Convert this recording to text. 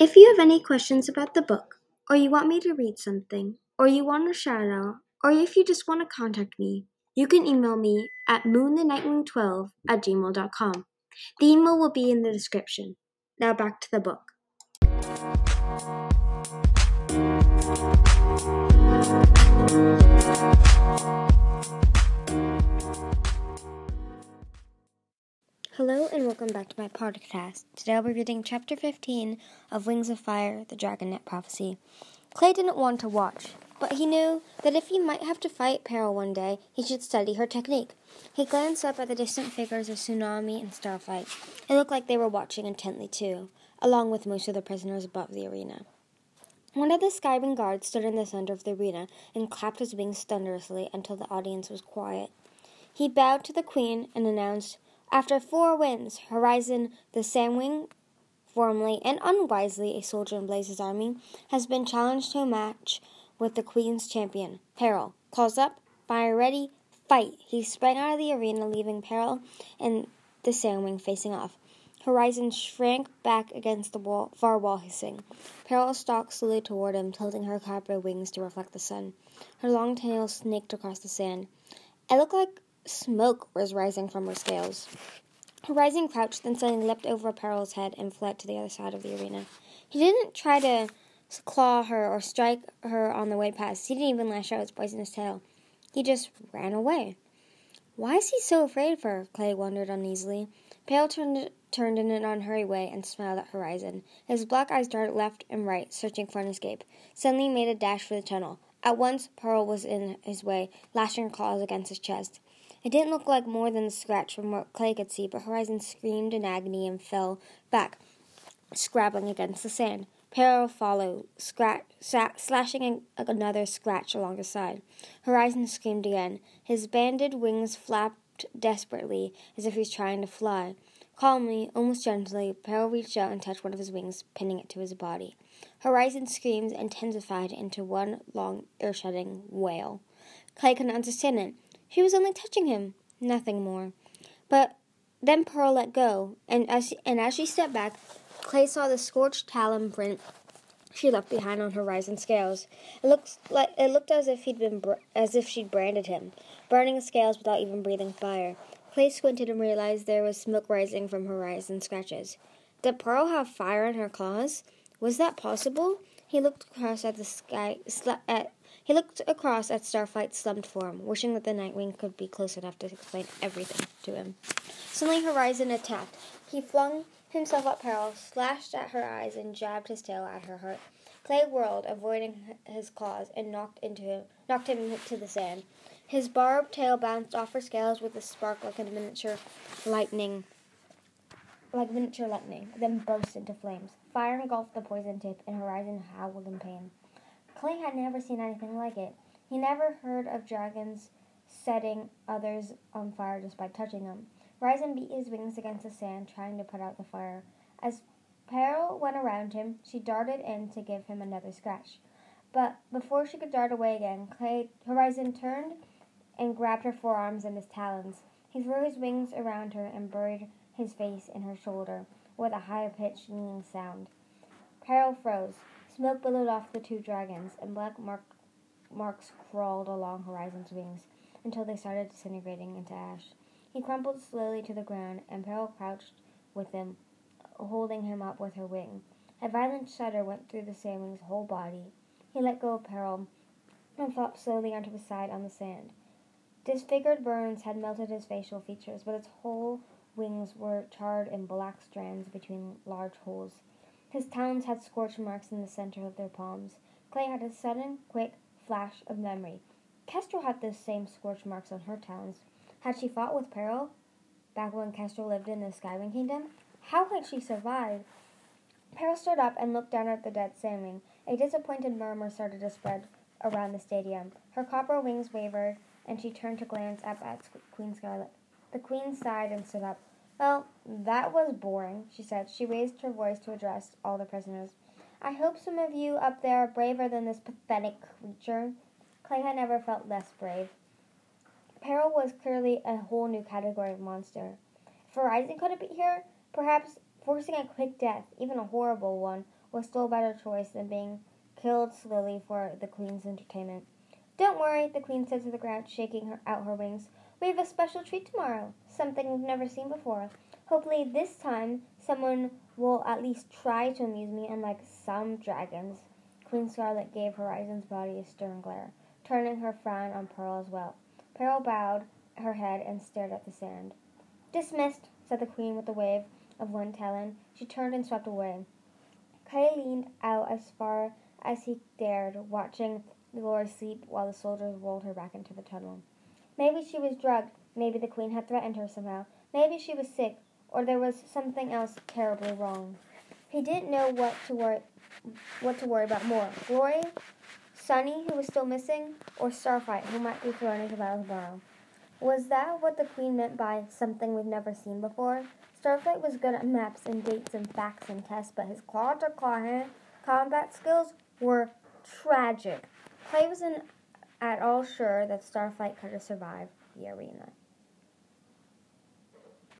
If you have any questions about the book, or you want me to read something, or you want a shout out, or if you just want to contact me, you can email me at moonthenightwing12 at gmail.com. The email will be in the description. Now back to the book. Hello and welcome back to my podcast. Today I'll be reading chapter 15 of Wings of Fire, the Dragonet Prophecy. Clay didn't want to watch, but he knew that if he might have to fight Peril one day, he should study her technique. He glanced up at the distant figures of Tsunami and Starflight. It looked like they were watching intently too, along with most of the prisoners above the arena. One of the Skywing guards stood in the center of the arena and clapped his wings thunderously until the audience was quiet. He bowed to the queen and announced, after four wins, Horizon, the Sandwing, formerly and unwisely a soldier in Blaze's army, has been challenged to a match with the Queen's champion, Peril. Calls up, fire ready, fight. He sprang out of the arena, leaving Peril and the Sandwing facing off. Horizon shrank back against the wall, far wall, hissing. Peril stalked slowly toward him, tilting her copper wings to reflect the sun. Her long tail snaked across the sand. It looked like Smoke was rising from her scales. Horizon crouched, then suddenly leapt over Peril's head and fled to the other side of the arena. He didn't try to claw her or strike her on the way past. He didn't even lash out his poisonous tail. He just ran away. Why is he so afraid of her? Clay wondered uneasily. Peril turned, turned in an unhurried way and smiled at Horizon. His black eyes darted left and right, searching for an escape. Suddenly he made a dash for the tunnel. At once, Peril was in his way, lashing her claws against his chest. It didn't look like more than a scratch from what Clay could see, but Horizon screamed in agony and fell back, scrabbling against the sand. Peril followed, scratch, slashing another scratch along his side. Horizon screamed again. His banded wings flapped desperately, as if he was trying to fly. Calmly, almost gently, Peril reached out and touched one of his wings, pinning it to his body. Horizon's screams intensified into one long, ear-shutting wail. Clay couldn't understand it. She was only touching him, nothing more. But then Peril let go, and as she, and as she stepped back, Clay saw the scorched talon print she left behind on Horizon's scales. It looked like it looked as if he'd been as if she'd branded him, burning scales without even breathing fire. Clay squinted and realized there was smoke rising from Horizon's scratches. Did Peril have fire in her claws? Was that possible? He looked across at the sky, at he looked across at Starflight's slumped form, wishing that the Nightwing could be close enough to explain everything to him. Suddenly, Horizon attacked. He flung himself at Peril, slashed at her eyes, and jabbed his tail at her heart. Clay whirled, avoiding his claws, and knocked into him, knocked him to the sand. His barbed tail bounced off her scales with a spark like a miniature lightning, like miniature lightning, then burst into flames. Fire engulfed the poison tip, and Horizon howled in pain. Clay had never seen anything like it. He never heard of dragons setting others on fire just by touching them. Horizon beat his wings against the sand, trying to put out the fire. As Peril went around him, she darted in to give him another scratch. But before she could dart away again, Clay Horizon turned and grabbed her forearms in his talons. He threw his wings around her and buried his face in her shoulder with a high pitched, meaning sound. Peril froze. Smoke billowed off the two dragons, and black mark, marks crawled along Horizon's wings until they started disintegrating into ash. He crumpled slowly to the ground, and Peril crouched with him, holding him up with her wing. A violent shudder went through the Sandwing's whole body. He let go of Peril and flopped slowly onto his side on the sand. Disfigured burns had melted his facial features, but his whole wings were charred in black strands between large holes. His talons had scorch marks in the center of their palms. Clay had a sudden, quick flash of memory. Kestrel had those same scorch marks on her talons. Had she fought with Peril back when Kestrel lived in the Skywing Kingdom? How had she survived? Peril stood up and looked down at the dead Sandwing. A disappointed murmur started to spread around the stadium. Her copper wings wavered, and she turned to glance up at Queen Scarlet. The Queen sighed and stood up. Well, that was boring, she said. She raised her voice to address all the prisoners. I hope some of you up there are braver than this pathetic creature. Clay had never felt less brave. Peril was clearly a whole new category of monster. If Horizon couldn't be here, perhaps Forcing a quick death, even a horrible one, was still a better choice than being killed slowly for the queen's entertainment. Don't worry, the queen said to the crowd, shaking her, out her wings. We have a special treat tomorrow, something we've never seen before. Hopefully, this time, someone will at least try to amuse me, unlike some dragons. Queen Scarlet gave Horizon's body a stern glare, turning her frown on Peril as well. Peril bowed her head and stared at the sand. Dismissed, said the queen with a wave of one talon. She turned and swept away. Clay leaned out as far as he dared, watching the Lord sleep while the soldiers rolled her back into the tunnel. Maybe she was drugged. Maybe the queen had threatened her somehow. Maybe she was sick, or there was something else terribly wrong. He didn't know what to worry what to worry about more. Glory, Sunny, who was still missing, or Starflight, who might be thrown into battle tomorrow. Was that what the queen meant by something we've never seen before? Starflight was good at maps and dates and facts and tests, but his claw to claw combat skills were tragic. Clay wasn't at all sure that Starflight could have survived the arena.